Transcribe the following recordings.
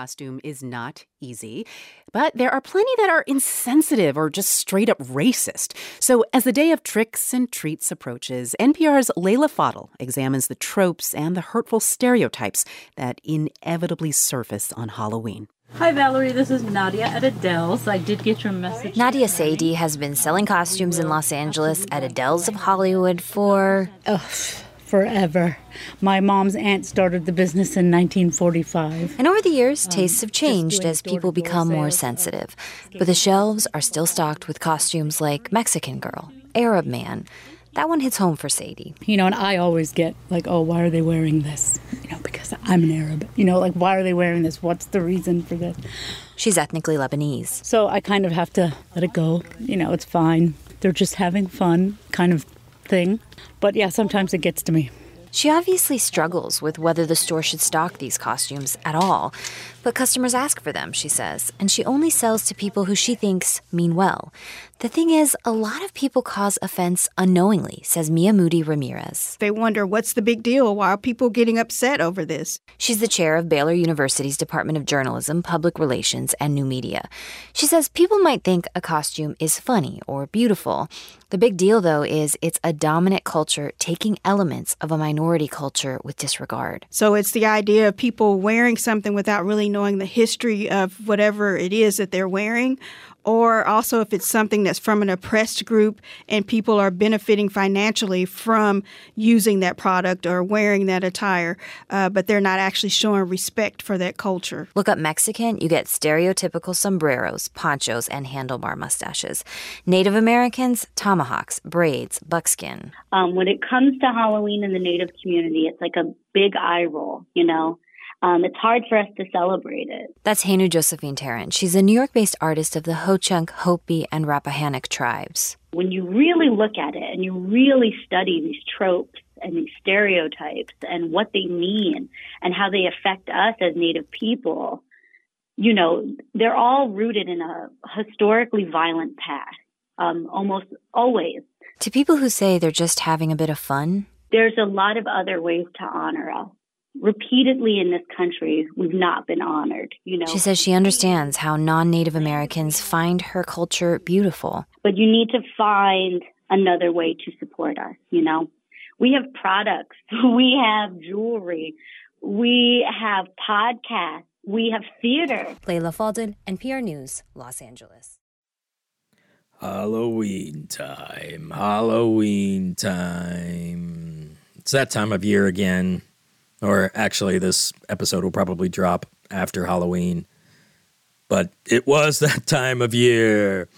Halloween costume is not easy, but there are plenty that are insensitive or just straight up racist. So, as the day of tricks and treats approaches, NPR's Leila Fadel examines the tropes and the hurtful stereotypes that inevitably surface on Halloween. Hi, Valerie. This is Nadia at Adele's. I did get your message. Nadia Saidi has been selling costumes in Los Angeles at Adele's of Hollywood for. Ugh forever. My mom's aunt started the business in 1945. And over the years, um, tastes have changed as people become more sensitive. But the shelves are still stocked with costumes like Mexican Girl, Arab Man. That one hits home for Sadie. You know, and I always get like, oh, why are they wearing this? You know, because I'm an Arab. You know, like, why are they wearing this? What's the reason for this? She's ethnically Lebanese. So I kind of have to let it go. You know, it's fine. They're just having fun, kind of thing. But yeah, sometimes it gets to me. She obviously struggles with whether the store should stock these costumes at all. But customers ask for them, she says, and she only sells to people who she thinks mean well. The thing is, a lot of people cause offense unknowingly, says Mia Moody Ramirez. They wonder what's the big deal? Why are people getting upset over this? She's the chair of Baylor University's Department of Journalism, Public Relations, and New Media. She says people might think a costume is funny or beautiful. The big deal, though, is it's a dominant culture taking elements of a minority culture with disregard. So it's the idea of people wearing something without really knowing the history of whatever it is that they're wearing or also if it's something that's from an oppressed group and people are benefiting financially from using that product or wearing that attire, uh, but they're not actually showing respect for that culture. Look up Mexican, you get stereotypical sombreros, ponchos, and handlebar mustaches. Native Americans, tomahawks, braids, buckskin. Um, when it comes to Halloween in the Native community, it's like a big eye roll, you know? um, it's hard for us to celebrate it. That's Henu Josephine Tarrant. She's a New York based artist of the Ho Chunk, Hopi, and Rappahannock tribes. When you really look at it and you really study these tropes and these stereotypes and what they mean and how they affect us as Native people, you know, they're all rooted in a historically violent past, um, almost always. To people who say they're just having a bit of fun, there's a lot of other ways to honor us. Repeatedly in this country we've not been honored you know? She says she understands how non-native americans find her culture beautiful. But you need to find another way to support us you know? We have products we have jewelry we have podcasts we have theater. Leila fadel npr news los angeles halloween time halloween time it's that time of year again or actually, this episode will probably drop after Halloween. But it was that time of year.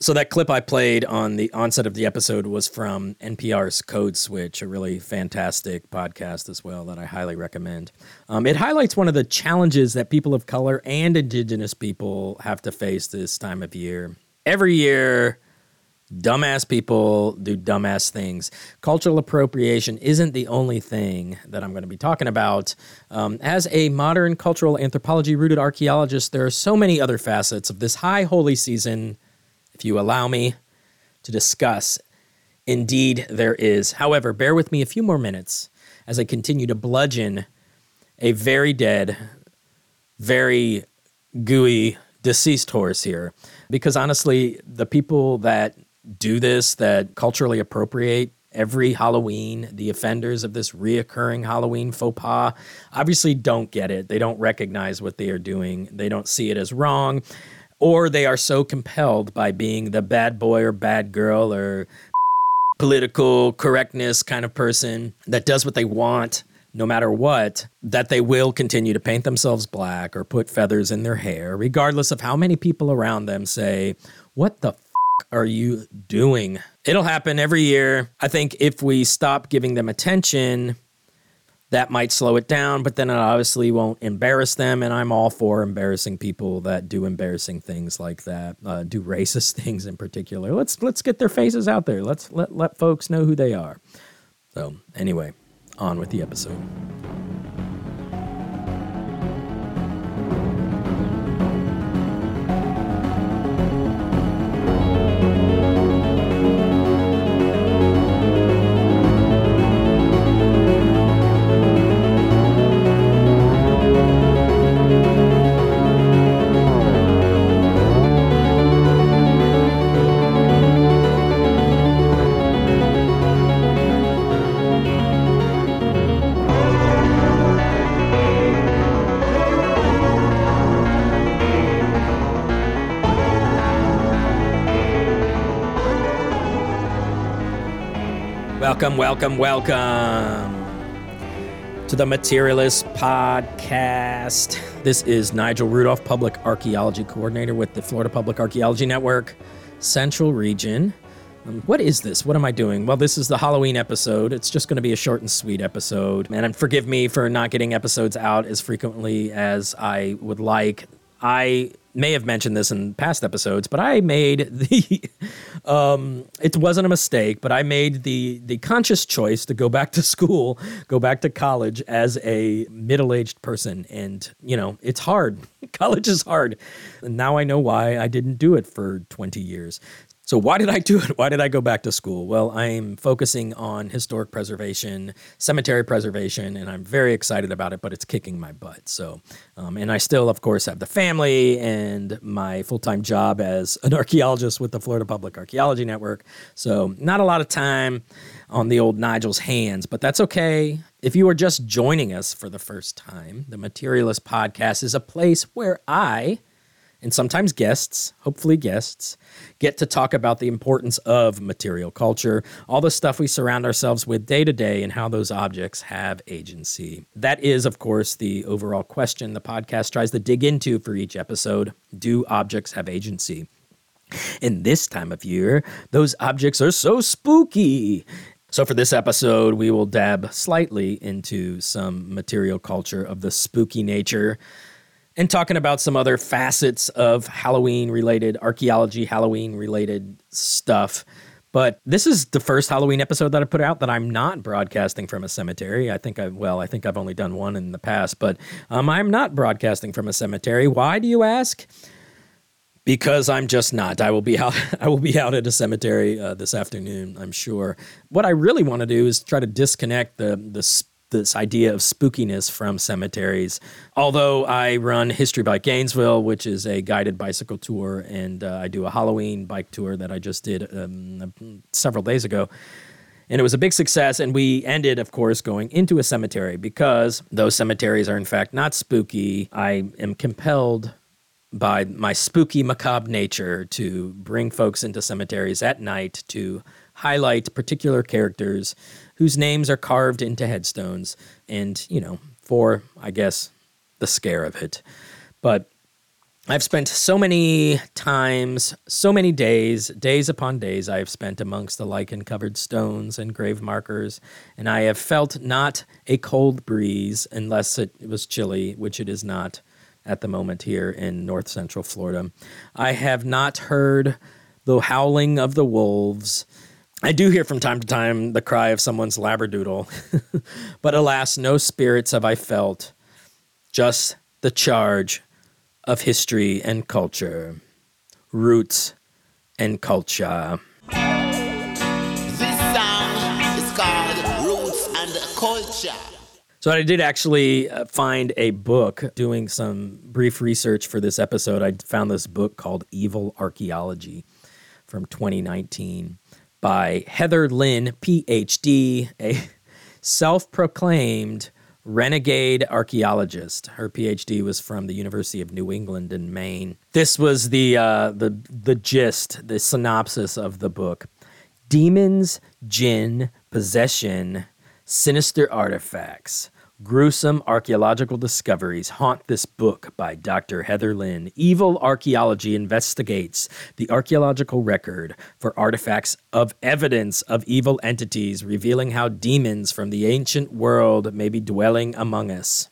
So that clip I played on the onset of the episode was from NPR's Code Switch, a really fantastic podcast as well that I highly recommend. Um, it highlights one of the challenges that people of color and indigenous people have to face this time of year. Every year, dumbass people do dumbass things. Cultural appropriation isn't the only thing that I'm going to be talking about. Um, as a modern cultural anthropology rooted archaeologist, there are so many other facets of this high holy season, if you allow me to discuss. Indeed, there is. However, bear with me a few more minutes as I continue to bludgeon a very dead, very gooey, deceased horse here. Because honestly, the people that do this that culturally appropriate every Halloween, the offenders of this reoccurring Halloween faux pas obviously don't get it. They don't recognize what they are doing, they don't see it as wrong, or they are so compelled by being the bad boy or bad girl or political correctness kind of person that does what they want no matter what, that they will continue to paint themselves black or put feathers in their hair, regardless of how many people around them say, What the are you doing? It'll happen every year. I think if we stop giving them attention, that might slow it down, but then it obviously won't embarrass them. And I'm all for embarrassing people that do embarrassing things like that, uh, do racist things in particular. Let's let's get their faces out there. Let's let let folks know who they are. So anyway, on with the episode. Welcome, welcome, welcome to the Materialist Podcast. This is Nigel Rudolph, Public Archaeology Coordinator with the Florida Public Archaeology Network, Central Region. Um, what is this? What am I doing? Well, this is the Halloween episode. It's just going to be a short and sweet episode. And forgive me for not getting episodes out as frequently as I would like. I may have mentioned this in past episodes, but I made the um, it wasn't a mistake, but I made the the conscious choice to go back to school, go back to college as a middle-aged person and, you know, it's hard. college is hard. And now I know why I didn't do it for 20 years. So, why did I do it? Why did I go back to school? Well, I'm focusing on historic preservation, cemetery preservation, and I'm very excited about it, but it's kicking my butt. So, um, and I still, of course, have the family and my full time job as an archaeologist with the Florida Public Archaeology Network. So, not a lot of time on the old Nigel's hands, but that's okay. If you are just joining us for the first time, the Materialist Podcast is a place where I and sometimes guests, hopefully guests, get to talk about the importance of material culture, all the stuff we surround ourselves with day to day, and how those objects have agency. That is, of course, the overall question the podcast tries to dig into for each episode Do objects have agency? In this time of year, those objects are so spooky. So, for this episode, we will dab slightly into some material culture of the spooky nature and talking about some other facets of Halloween related archaeology, Halloween related stuff. But this is the first Halloween episode that I put out that I'm not broadcasting from a cemetery. I think I well, I think I've only done one in the past, but um, I'm not broadcasting from a cemetery. Why do you ask? Because I'm just not. I will be out. I will be out at a cemetery uh, this afternoon. I'm sure. What I really want to do is try to disconnect the the this idea of spookiness from cemeteries. Although I run History Bike Gainesville, which is a guided bicycle tour, and uh, I do a Halloween bike tour that I just did um, several days ago. And it was a big success. And we ended, of course, going into a cemetery because those cemeteries are, in fact, not spooky. I am compelled by my spooky, macabre nature to bring folks into cemeteries at night to highlight particular characters whose names are carved into headstones, and, you know, for, I guess, the scare of it. But I've spent so many times, so many days, days upon days, I have spent amongst the lichen covered stones and grave markers, and I have felt not a cold breeze unless it was chilly, which it is not at the moment here in north central Florida. I have not heard the howling of the wolves I do hear from time to time the cry of someone's labradoodle, but alas, no spirits have I felt, just the charge of history and culture, roots and culture. This song is called Roots and Culture. So I did actually uh, find a book doing some brief research for this episode. I found this book called Evil Archaeology from 2019 by Heather Lynn, PhD, a self proclaimed renegade archaeologist. Her PhD was from the University of New England in Maine. This was the, uh, the, the gist, the synopsis of the book Demons, Jinn, Possession, Sinister Artifacts Gruesome archaeological discoveries haunt this book by Dr. Heather Lynn. Evil Archaeology investigates the archaeological record for artifacts of evidence of evil entities, revealing how demons from the ancient world may be dwelling among us.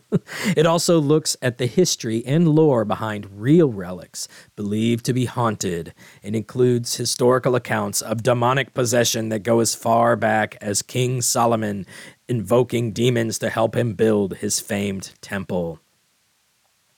it also looks at the history and lore behind real relics believed to be haunted and includes historical accounts of demonic possession that go as far back as King Solomon invoking demons to help him build his famed temple.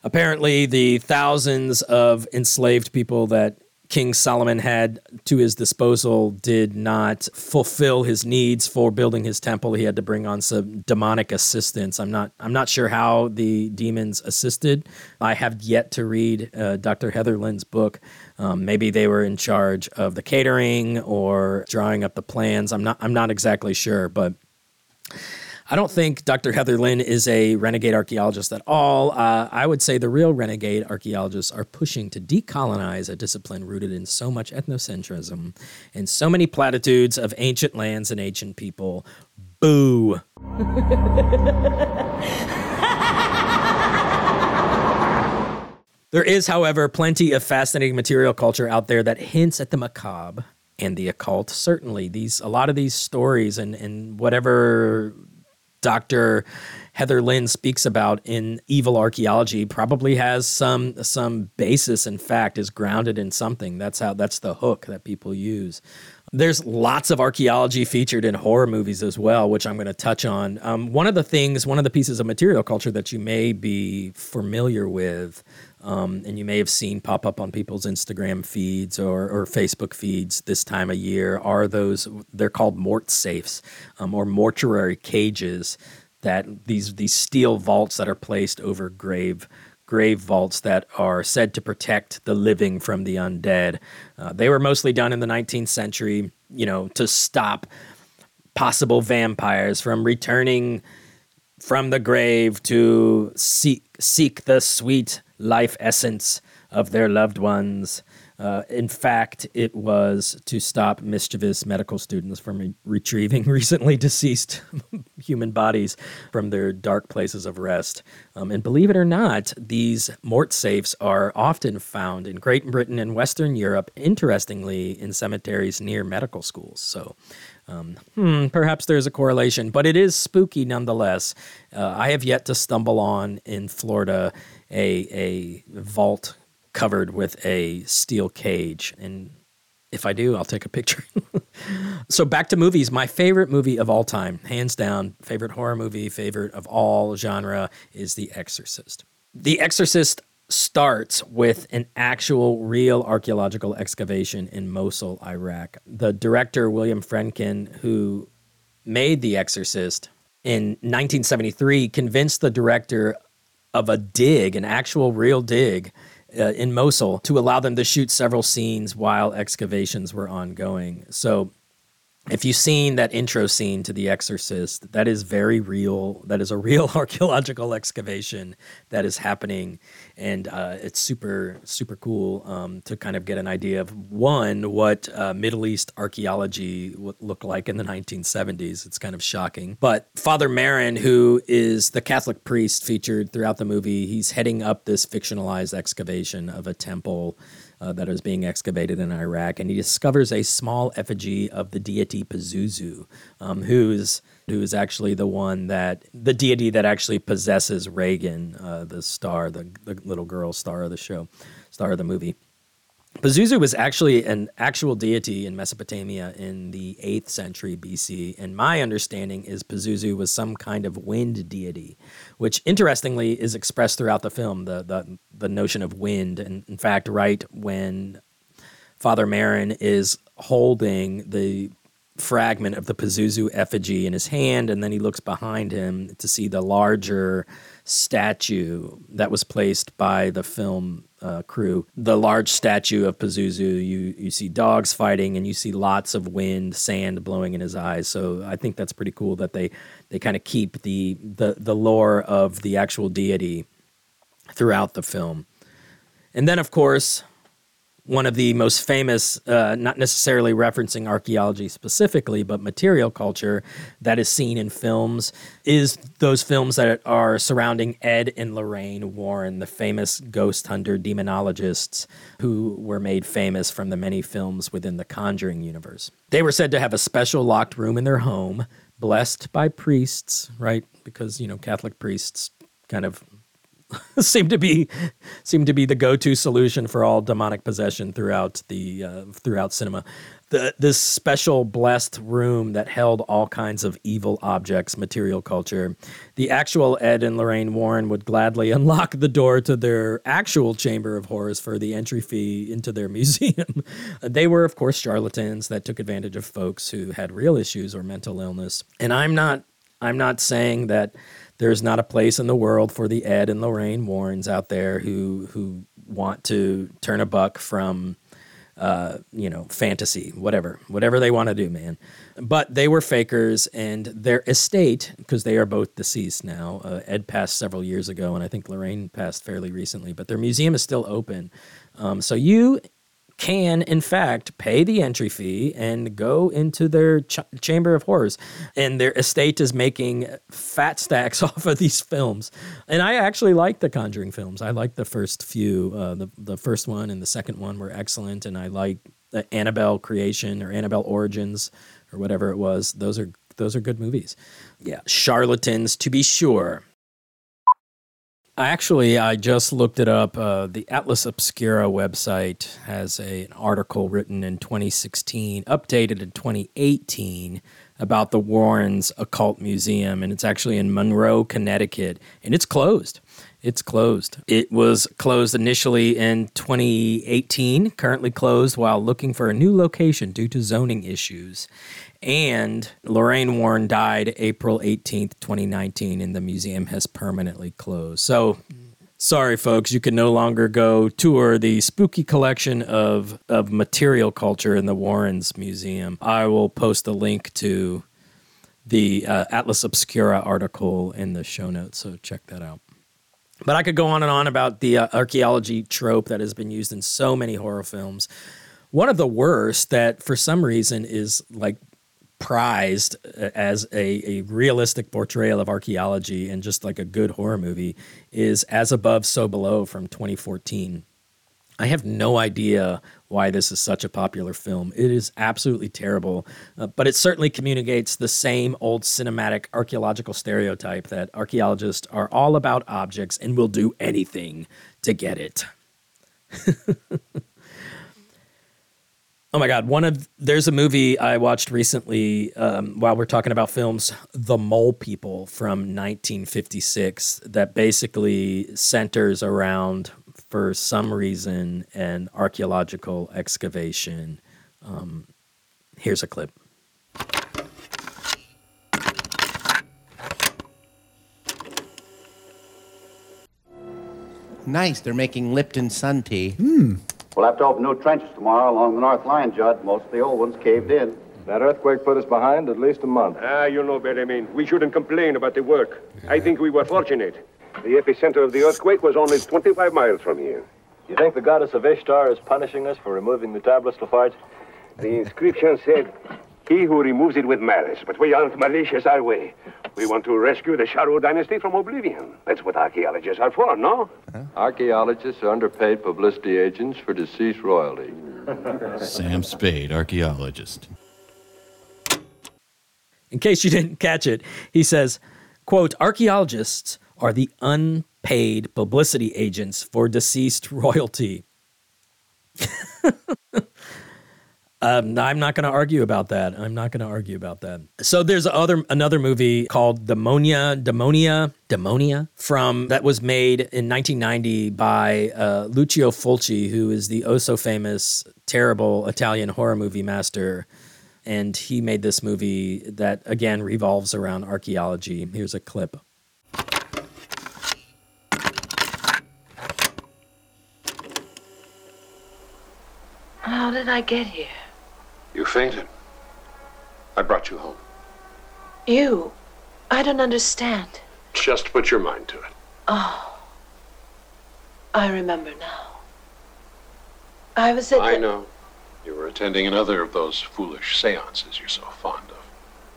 Apparently, the thousands of enslaved people that King Solomon had to his disposal did not fulfill his needs for building his temple. He had to bring on some demonic assistance. I'm not I'm not sure how the demons assisted. I have yet to read uh, Dr. Heather Lynn's book. Um, maybe they were in charge of the catering or drawing up the plans. I'm not I'm not exactly sure, but I don't think Dr. Heather Lynn is a renegade archaeologist at all. Uh, I would say the real renegade archaeologists are pushing to decolonize a discipline rooted in so much ethnocentrism and so many platitudes of ancient lands and ancient people. Boo. There is, however, plenty of fascinating material culture out there that hints at the macabre and the occult. Certainly, these a lot of these stories and and whatever Dr. Heather Lynn speaks about in evil archaeology probably has some some basis in fact is grounded in something. That's how that's the hook that people use. There's lots of archaeology featured in horror movies as well, which I'm going to touch on. Um, one of the things, one of the pieces of material culture that you may be familiar with um, and you may have seen pop up on people's Instagram feeds or, or Facebook feeds this time of year are those they're called mort safes um, or mortuary cages that these these steel vaults that are placed over grave grave vaults that are said to protect the living from the undead. Uh, they were mostly done in the 19th century, you know, to stop possible vampires from returning from the grave to seek seek the sweet life essence of their loved ones. Uh, in fact, it was to stop mischievous medical students from re- retrieving recently deceased human bodies from their dark places of rest. Um, and believe it or not, these mort safes are often found in Great Britain and Western Europe, interestingly, in cemeteries near medical schools. So, um, hmm, perhaps there's a correlation, but it is spooky nonetheless. Uh, I have yet to stumble on in Florida a a vault covered with a steel cage and if I do, I'll take a picture. so back to movies. My favorite movie of all time, hands down, favorite horror movie, favorite of all genre is The Exorcist. The Exorcist starts with an actual real archaeological excavation in Mosul, Iraq. The director William Friedkin, who made The Exorcist in 1973, convinced the director of a dig, an actual real dig uh, in Mosul, to allow them to shoot several scenes while excavations were ongoing. So if you've seen that intro scene to The Exorcist, that is very real. That is a real archaeological excavation that is happening, and uh, it's super super cool um, to kind of get an idea of one what uh, Middle East archaeology would look like in the 1970s. It's kind of shocking. But Father Merrin, who is the Catholic priest featured throughout the movie, he's heading up this fictionalized excavation of a temple uh, that is being excavated in Iraq, and he discovers a small effigy of the deity Pazuzu, um, who's who is actually the one that the deity that actually possesses Regan, uh, the star, the, the little girl star of the show, star of the movie. Pazuzu was actually an actual deity in Mesopotamia in the 8th century BC, and my understanding is Pazuzu was some kind of wind deity, which interestingly is expressed throughout the film, the, the, the notion of wind. And in fact, right when Father Merrin is holding the fragment of the Pazuzu effigy in his hand, and then he looks behind him to see the larger statue that was placed by the film uh, crew. The large statue of Pazuzu, you you see dogs fighting, and you see lots of wind, sand blowing in his eyes. So I think that's pretty cool that they they kind of keep the the the lore of the actual deity throughout the film. And then, of course, one of the most famous, uh, not necessarily referencing archaeology specifically, but material culture that is seen in films is those films that are surrounding Ed and Lorraine Warren, the famous ghost hunter demonologists who were made famous from the many films within the Conjuring universe. They were said to have a special locked room in their home, blessed by priests, right? Because, you know, Catholic priests kind of seem to be seem to be the go-to solution for all demonic possession throughout the uh, throughout cinema. The, this special blessed room that held all kinds of evil objects, material culture. The actual Ed and Lorraine Warren would gladly unlock the door to their actual chamber of horrors for the entry fee into their museum. they were, of course, charlatans that took advantage of folks who had real issues or mental illness. And I'm not I'm not saying that there's not a place in the world for the Ed and Lorraine Warrens out there who who want to turn a buck from uh, you know, fantasy, whatever, whatever they want to do, man. But they were fakers, and their estate, because they are both deceased now. Uh, Ed passed several years ago, and I think Lorraine passed fairly recently. But their museum is still open, um, so you can, in fact, pay the entry fee and go into their ch- chamber of horrors. And their estate is making fat stacks off of these films. And I actually like the Conjuring films. I like the first few. Uh, the, the first one and the second one were excellent. And I like the Annabelle Creation or Annabelle Origins or whatever it was. Those are those are good movies. Yeah, charlatans to be sure. Actually, I just looked it up. Uh, the Atlas Obscura website has a, an article written in 2016, updated in 2018, about the Warrens Occult Museum, and it's actually in Monroe, Connecticut, and it's closed. It's closed. It was closed initially in 2018, currently closed while looking for a new location due to zoning issues. And Lorraine Warren died April 18th, 2019, and the museum has permanently closed. So, sorry, folks, you can no longer go tour the spooky collection of, of material culture in the Warrens Museum. I will post a link to the uh, Atlas Obscura article in the show notes, so check that out. But I could go on and on about the uh, archaeology trope that has been used in so many horror films. One of the worst that, for some reason, is like prized uh, as a, a realistic portrayal of archaeology and just like a good horror movie is As Above, So Below from 2014. I have no idea why this is such a popular film. It is absolutely terrible, uh, but it certainly communicates the same old cinematic archaeological stereotype that archaeologists are all about objects and will do anything to get it. Oh my God! One of there's a movie I watched recently um, while we're talking about films, The Mole People from 1956, that basically centers around, for some reason, an archaeological excavation. Um, here's a clip. Nice. They're making Lipton sun tea. We'll have to open new trenches tomorrow along the north line, Judd. Most of the old ones caved in. That earthquake put us behind at least a month. Ah, you know what I mean. We shouldn't complain about the work. I think we were fortunate. The epicenter of the earthquake was only 25 miles from here. You think the goddess of Ishtar is punishing us for removing the tablets, Lafarge? The inscription said, He who removes it with malice. But we aren't malicious, are we? We want to rescue the Shadow dynasty from oblivion. That's what archaeologists are for, no? Archaeologists are underpaid publicity agents for deceased royalty. Sam Spade, archaeologist. In case you didn't catch it, he says, quote, archaeologists are the unpaid publicity agents for deceased royalty. Um, I'm not going to argue about that. I'm not going to argue about that. So there's other another movie called Demonia, Demonia, Demonia from that was made in 1990 by uh, Lucio Fulci, who is the oh so famous terrible Italian horror movie master. And he made this movie that again revolves around archaeology. Here's a clip. How did I get here? You fainted. I brought you home. You? I don't understand. Just put your mind to it. Oh. I remember now. I was at I the- know. You were attending another of those foolish seances you're so fond of.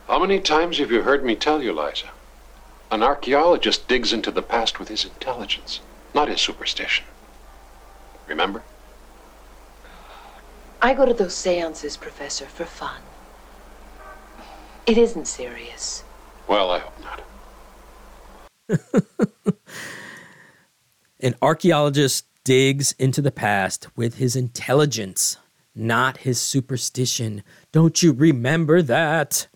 How many times have you heard me tell you, Liza? An archaeologist digs into the past with his intelligence, not his superstition. Remember? I go to those seances, Professor, for fun. It isn't serious. Well, I hope not. An archaeologist digs into the past with his intelligence, not his superstition. Don't you remember that?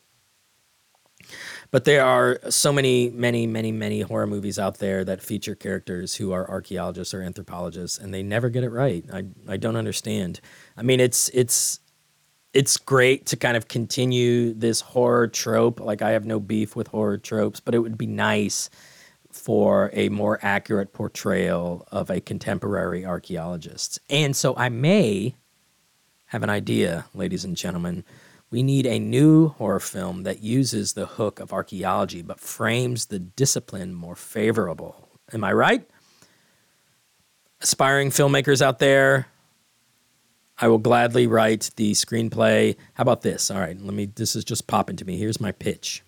But there are so many, many, many, many horror movies out there that feature characters who are archaeologists or anthropologists, and they never get it right. I, I don't understand. I mean, it's it's it's great to kind of continue this horror trope. Like I have no beef with horror tropes, but it would be nice for a more accurate portrayal of a contemporary archaeologist. And so I may have an idea, ladies and gentlemen. We need a new horror film that uses the hook of archaeology but frames the discipline more favorable. Am I right? Aspiring filmmakers out there, I will gladly write the screenplay. How about this? All right, let me this is just popping to me. Here's my pitch.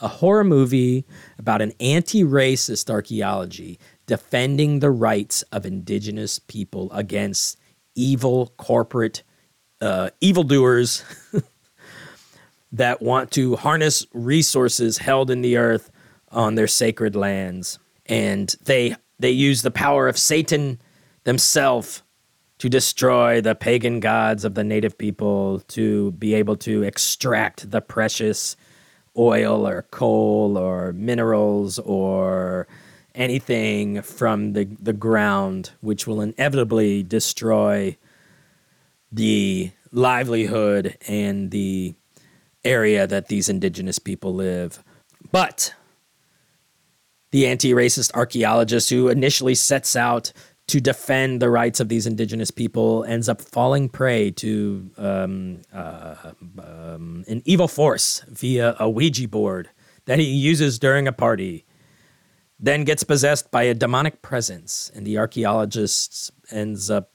A horror movie about an anti-racist archaeology defending the rights of indigenous people against evil corporate uh, evildoers that want to harness resources held in the earth on their sacred lands, and they they use the power of Satan themselves to destroy the pagan gods of the native people to be able to extract the precious oil or coal or minerals or anything from the, the ground, which will inevitably destroy the livelihood and the area that these indigenous people live. But the anti racist archaeologist who initially sets out to defend the rights of these indigenous people ends up falling prey to um, uh, um, an evil force via a Ouija board that he uses during a party. Then gets possessed by a demonic presence, and the archaeologist ends up,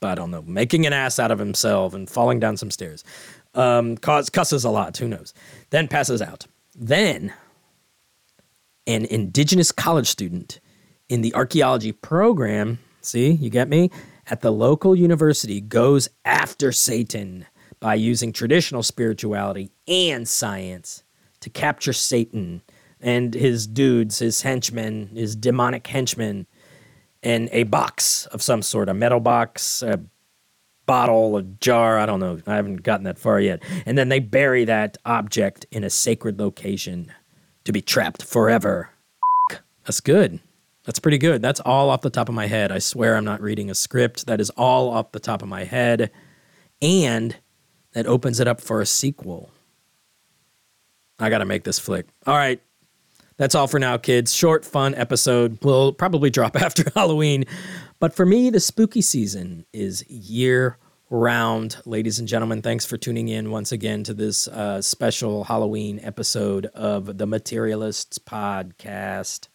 I don't know, making an ass out of himself and falling down some stairs. Um, cause, cusses a lot, who knows. Then passes out. Then, an indigenous college student in the archaeology program See, you get me? At the local university goes after Satan by using traditional spirituality and science to capture Satan and his dudes, his henchmen, his demonic henchmen, in a box of some sort, a metal box, a bottle, a jar, I don't know. I haven't gotten that far yet. And then they bury that object in a sacred location to be trapped forever. That's good. That's pretty good. That's all off the top of my head. I swear I'm not reading a script. That is all off the top of my head. And that opens it up for a sequel. I got to make this flick. All right. That's all for now, kids. Short, fun episode. We'll probably drop after Halloween. But for me, the spooky season is year round. Ladies and gentlemen, thanks for tuning in once again to this uh, special Halloween episode of the Materialists Podcast.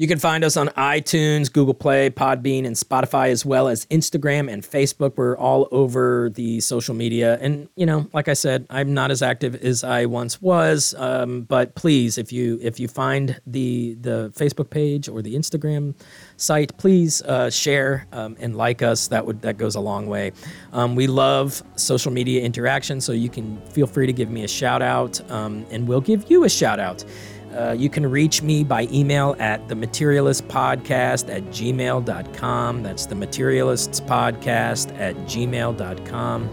You can find us on iTunes, Google Play, Podbean, and Spotify, as well as Instagram and Facebook. We're all over the social media. And, you know, like I said, I'm not as active as I once was. Um, but please, if you if you find the the Facebook page or the Instagram site, please uh, share um, and like us. That would that goes a long way. Um, we love social media interaction, so you can feel free to give me a shout out, um, and we'll give you a shout out. Uh, you can reach me by email at the materialist podcast at gmail.com. That's the materialists podcast at gmail.com.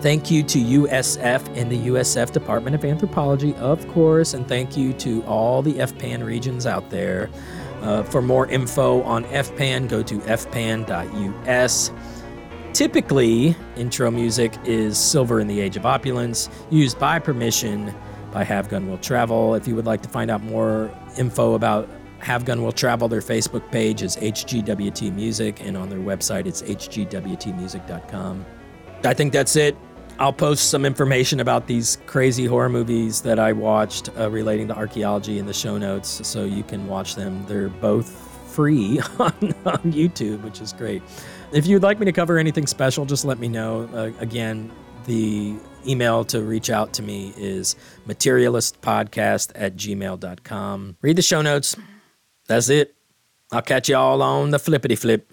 Thank you to USF and the USF Department of Anthropology, of course, and thank you to all the FPAN regions out there. Uh, for more info on FPAN, go to fpan.us. Typically, intro music is Silver in the Age of Opulence, used by permission by Have Gun Will Travel. If you would like to find out more info about Have Gun Will Travel, their Facebook page is HGWT Music, and on their website it's hgwtmusic.com. I think that's it. I'll post some information about these crazy horror movies that I watched uh, relating to archaeology in the show notes so you can watch them. They're both free on, on YouTube, which is great. If you'd like me to cover anything special, just let me know. Uh, again, the email to reach out to me is materialistpodcast at gmail.com. Read the show notes. That's it. I'll catch you all on the flippity flip.